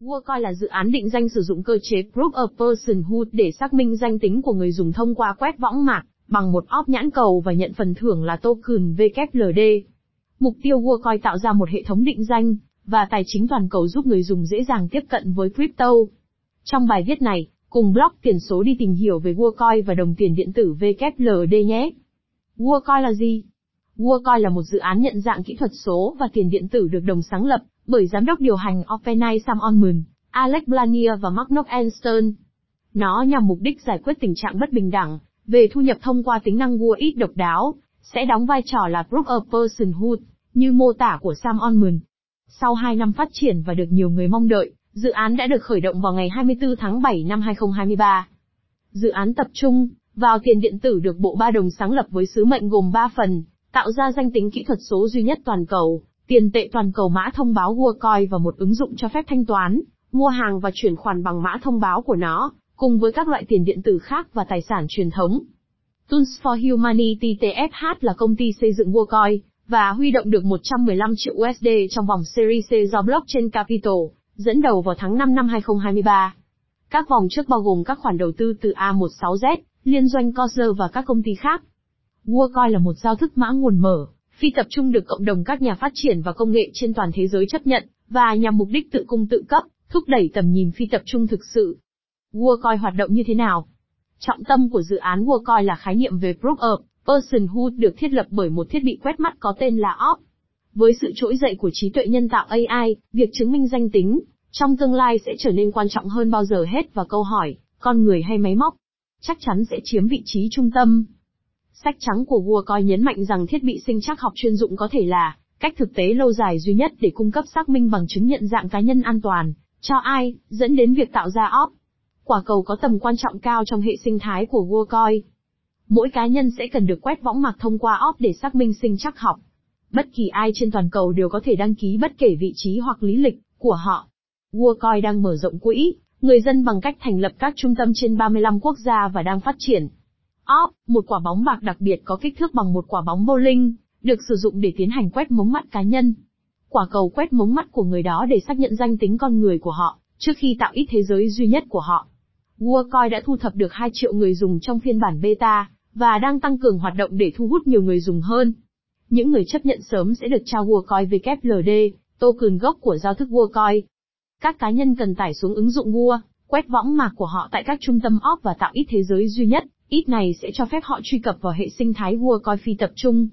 WorldCoin là dự án định danh sử dụng cơ chế Proof of Personhood để xác minh danh tính của người dùng thông qua quét võng mạc bằng một óp nhãn cầu và nhận phần thưởng là token WLD. Mục tiêu WorldCoin tạo ra một hệ thống định danh và tài chính toàn cầu giúp người dùng dễ dàng tiếp cận với crypto. Trong bài viết này, cùng blog tiền số đi tìm hiểu về WorldCoin và đồng tiền điện tử WLD nhé. WorldCoin là gì? WorldCoin là một dự án nhận dạng kỹ thuật số và tiền điện tử được đồng sáng lập bởi giám đốc điều hành OpenAI Sam Altman, Alex Blanier và Mark Einstein. Nó nhằm mục đích giải quyết tình trạng bất bình đẳng về thu nhập thông qua tính năng World độc đáo, sẽ đóng vai trò là Proof of Personhood, như mô tả của Sam Altman. Sau 2 năm phát triển và được nhiều người mong đợi, dự án đã được khởi động vào ngày 24 tháng 7 năm 2023. Dự án tập trung vào tiền điện tử được Bộ Ba Đồng sáng lập với sứ mệnh gồm 3 phần, tạo ra danh tính kỹ thuật số duy nhất toàn cầu, tiền tệ toàn cầu mã thông báo WorldCoin và một ứng dụng cho phép thanh toán, mua hàng và chuyển khoản bằng mã thông báo của nó, cùng với các loại tiền điện tử khác và tài sản truyền thống. Tools for Humanity TFH là công ty xây dựng WorldCoin, và huy động được 115 triệu USD trong vòng Series C do Blockchain Capital, dẫn đầu vào tháng 5 năm 2023. Các vòng trước bao gồm các khoản đầu tư từ A16Z, liên doanh Corsair và các công ty khác. WorldCoin là một giao thức mã nguồn mở, phi tập trung được cộng đồng các nhà phát triển và công nghệ trên toàn thế giới chấp nhận, và nhằm mục đích tự cung tự cấp, thúc đẩy tầm nhìn phi tập trung thực sự. WorldCoin hoạt động như thế nào? Trọng tâm của dự án WorldCoin là khái niệm về Proof of Personhood được thiết lập bởi một thiết bị quét mắt có tên là OP. Với sự trỗi dậy của trí tuệ nhân tạo AI, việc chứng minh danh tính, trong tương lai sẽ trở nên quan trọng hơn bao giờ hết và câu hỏi, con người hay máy móc, chắc chắn sẽ chiếm vị trí trung tâm. Sách trắng của WorldCoin nhấn mạnh rằng thiết bị sinh chắc học chuyên dụng có thể là cách thực tế lâu dài duy nhất để cung cấp xác minh bằng chứng nhận dạng cá nhân an toàn cho ai, dẫn đến việc tạo ra óp. Quả cầu có tầm quan trọng cao trong hệ sinh thái của WorldCoin. Mỗi cá nhân sẽ cần được quét võng mạc thông qua óp để xác minh sinh chắc học. Bất kỳ ai trên toàn cầu đều có thể đăng ký bất kể vị trí hoặc lý lịch của họ. WorldCoin đang mở rộng quỹ, người dân bằng cách thành lập các trung tâm trên 35 quốc gia và đang phát triển. OP, một quả bóng bạc đặc biệt có kích thước bằng một quả bóng bowling, được sử dụng để tiến hành quét mống mắt cá nhân. Quả cầu quét mống mắt của người đó để xác nhận danh tính con người của họ, trước khi tạo ít thế giới duy nhất của họ. WorldCoin đã thu thập được 2 triệu người dùng trong phiên bản beta, và đang tăng cường hoạt động để thu hút nhiều người dùng hơn. Những người chấp nhận sớm sẽ được trao WorldCoin WLD, token gốc của giao thức WorldCoin. Các cá nhân cần tải xuống ứng dụng Word, quét võng mạc của họ tại các trung tâm OP và tạo ít thế giới duy nhất, ít này sẽ cho phép họ truy cập vào hệ sinh thái WorldCoin phi tập trung.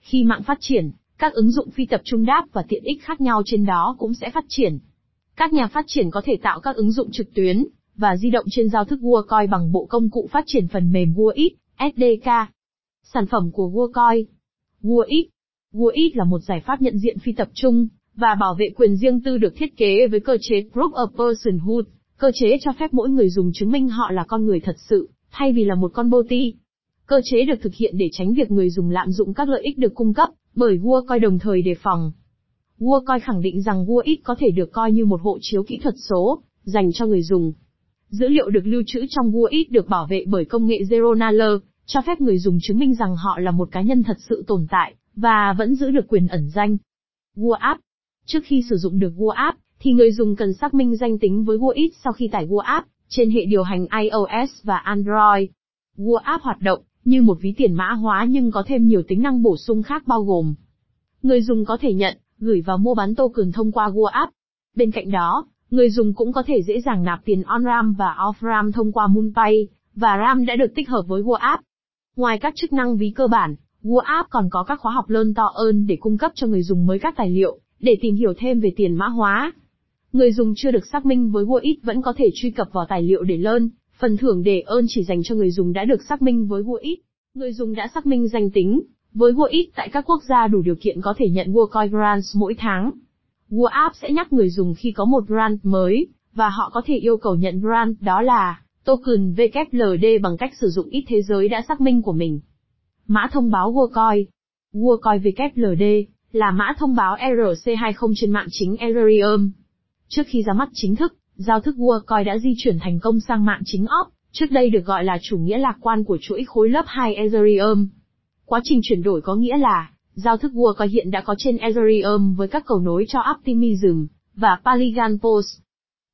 Khi mạng phát triển, các ứng dụng phi tập trung đáp và tiện ích khác nhau trên đó cũng sẽ phát triển. Các nhà phát triển có thể tạo các ứng dụng trực tuyến và di động trên giao thức WorldCoin bằng bộ công cụ phát triển phần mềm WorldIt, SDK. Sản phẩm của WorldCoin WorldIt WorldIt là một giải pháp nhận diện phi tập trung và bảo vệ quyền riêng tư được thiết kế với cơ chế Proof of Personhood, cơ chế cho phép mỗi người dùng chứng minh họ là con người thật sự, thay vì là một con boti. Cơ chế được thực hiện để tránh việc người dùng lạm dụng các lợi ích được cung cấp bởi WorldCoin đồng thời đề phòng. WorldCoin khẳng định rằng WorldIt có thể được coi như một hộ chiếu kỹ thuật số dành cho người dùng. Dữ liệu được lưu trữ trong WorldIt được bảo vệ bởi công nghệ Zero Knowledge, cho phép người dùng chứng minh rằng họ là một cá nhân thật sự tồn tại và vẫn giữ được quyền ẩn danh. WorldApp Trước khi sử dụng được WorldApp, thì người dùng cần xác minh danh tính với WorldIt sau khi tải WorldApp trên hệ điều hành iOS và Android. WorldApp hoạt động như một ví tiền mã hóa nhưng có thêm nhiều tính năng bổ sung khác bao gồm Người dùng có thể nhận, gửi và mua bán token thông qua WorldApp. Bên cạnh đó, người dùng cũng có thể dễ dàng nạp tiền on-ram và off-ram thông qua MoonPay, và RAM đã được tích hợp với WorldApp. Ngoài các chức năng ví cơ bản, WorldApp còn có các khóa học lớn to ơn để cung cấp cho người dùng mới các tài liệu, để tìm hiểu thêm về tiền mã hóa. Người dùng chưa được xác minh với WorldIt vẫn có thể truy cập vào tài liệu để lơn, phần thưởng để ơn chỉ dành cho người dùng đã được xác minh với WorldIt. Người dùng đã xác minh danh tính, với WorldIt tại các quốc gia đủ điều kiện có thể nhận WorldCoin Grants mỗi tháng. WorldApp sẽ nhắc người dùng khi có một grant mới, và họ có thể yêu cầu nhận grant đó là token WLD bằng cách sử dụng ít thế giới đã xác minh của mình. Mã thông báo WorldCoin WorldCoin WLD là mã thông báo ERC20 trên mạng chính Ethereum. Trước khi ra mắt chính thức, giao thức WorldCoin đã di chuyển thành công sang mạng chính OP, trước đây được gọi là chủ nghĩa lạc quan của chuỗi khối lớp 2 Ethereum. Quá trình chuyển đổi có nghĩa là, giao thức WorldCoin hiện đã có trên Ethereum với các cầu nối cho Optimism và Polygon Post.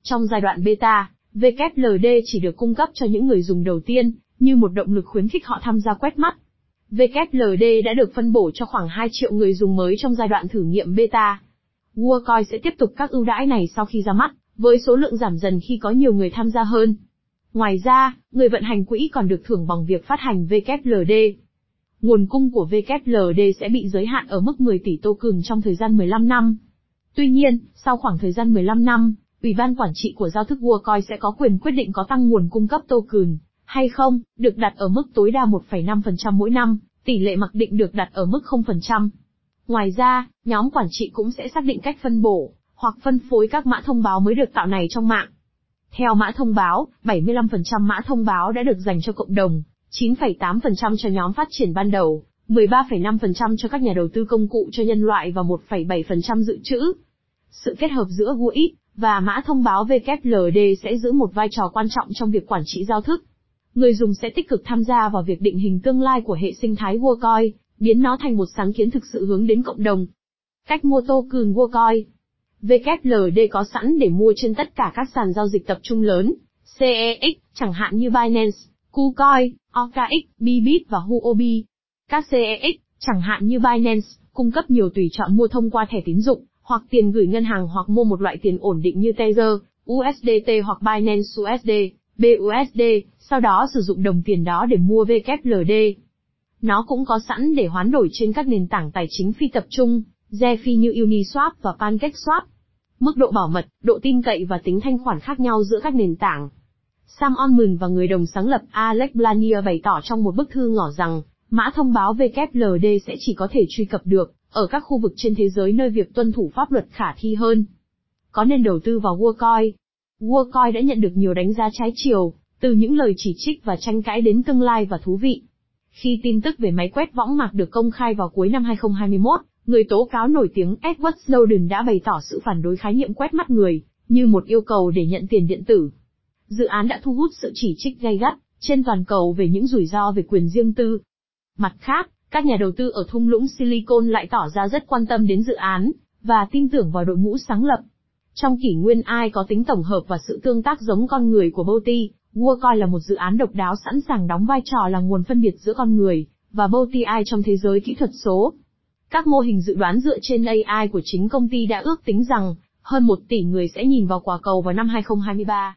Trong giai đoạn beta, WLD chỉ được cung cấp cho những người dùng đầu tiên, như một động lực khuyến khích họ tham gia quét mắt. WLD đã được phân bổ cho khoảng 2 triệu người dùng mới trong giai đoạn thử nghiệm beta. WorldCoin sẽ tiếp tục các ưu đãi này sau khi ra mắt, với số lượng giảm dần khi có nhiều người tham gia hơn. Ngoài ra, người vận hành quỹ còn được thưởng bằng việc phát hành WLD. Nguồn cung của WLD sẽ bị giới hạn ở mức 10 tỷ token trong thời gian 15 năm. Tuy nhiên, sau khoảng thời gian 15 năm, Ủy ban quản trị của giao thức WorldCoin sẽ có quyền quyết định có tăng nguồn cung cấp token hay không, được đặt ở mức tối đa 1,5% mỗi năm, tỷ lệ mặc định được đặt ở mức 0%. Ngoài ra, nhóm quản trị cũng sẽ xác định cách phân bổ, hoặc phân phối các mã thông báo mới được tạo này trong mạng. Theo mã thông báo, 75% mã thông báo đã được dành cho cộng đồng, 9,8% cho nhóm phát triển ban đầu, 13,5% cho các nhà đầu tư công cụ cho nhân loại và 1,7% dự trữ. Sự kết hợp giữa GUI và mã thông báo WLD sẽ giữ một vai trò quan trọng trong việc quản trị giao thức. Người dùng sẽ tích cực tham gia vào việc định hình tương lai của hệ sinh thái WorldCoin, biến nó thành một sáng kiến thực sự hướng đến cộng đồng. Cách mua token WorldCoin WLD có sẵn để mua trên tất cả các sàn giao dịch tập trung lớn, CEX, chẳng hạn như Binance, KuCoin, OKX, Bybit và Huobi. Các CEX, chẳng hạn như Binance, cung cấp nhiều tùy chọn mua thông qua thẻ tín dụng, hoặc tiền gửi ngân hàng hoặc mua một loại tiền ổn định như Tether, USDT hoặc Binance USD, BUSD, sau đó sử dụng đồng tiền đó để mua WLD. Nó cũng có sẵn để hoán đổi trên các nền tảng tài chính phi tập trung, DeFi như Uniswap và PancakeSwap. Mức độ bảo mật, độ tin cậy và tính thanh khoản khác nhau giữa các nền tảng. Sam Altman và người đồng sáng lập Alex Blanier bày tỏ trong một bức thư ngỏ rằng, mã thông báo WLD sẽ chỉ có thể truy cập được, ở các khu vực trên thế giới nơi việc tuân thủ pháp luật khả thi hơn. Có nên đầu tư vào WorldCoin? WorldCoin đã nhận được nhiều đánh giá trái chiều, từ những lời chỉ trích và tranh cãi đến tương lai và thú vị. Khi tin tức về máy quét võng mạc được công khai vào cuối năm 2021, người tố cáo nổi tiếng Edward Snowden đã bày tỏ sự phản đối khái niệm quét mắt người, như một yêu cầu để nhận tiền điện tử. Dự án đã thu hút sự chỉ trích gay gắt, trên toàn cầu về những rủi ro về quyền riêng tư. Mặt khác, các nhà đầu tư ở thung lũng Silicon lại tỏ ra rất quan tâm đến dự án, và tin tưởng vào đội ngũ sáng lập. Trong kỷ nguyên ai có tính tổng hợp và sự tương tác giống con người của Boti, WorldCoin là một dự án độc đáo sẵn sàng đóng vai trò là nguồn phân biệt giữa con người và Boti trong thế giới kỹ thuật số. Các mô hình dự đoán dựa trên AI của chính công ty đã ước tính rằng, hơn 1 tỷ người sẽ nhìn vào quả cầu vào năm 2023.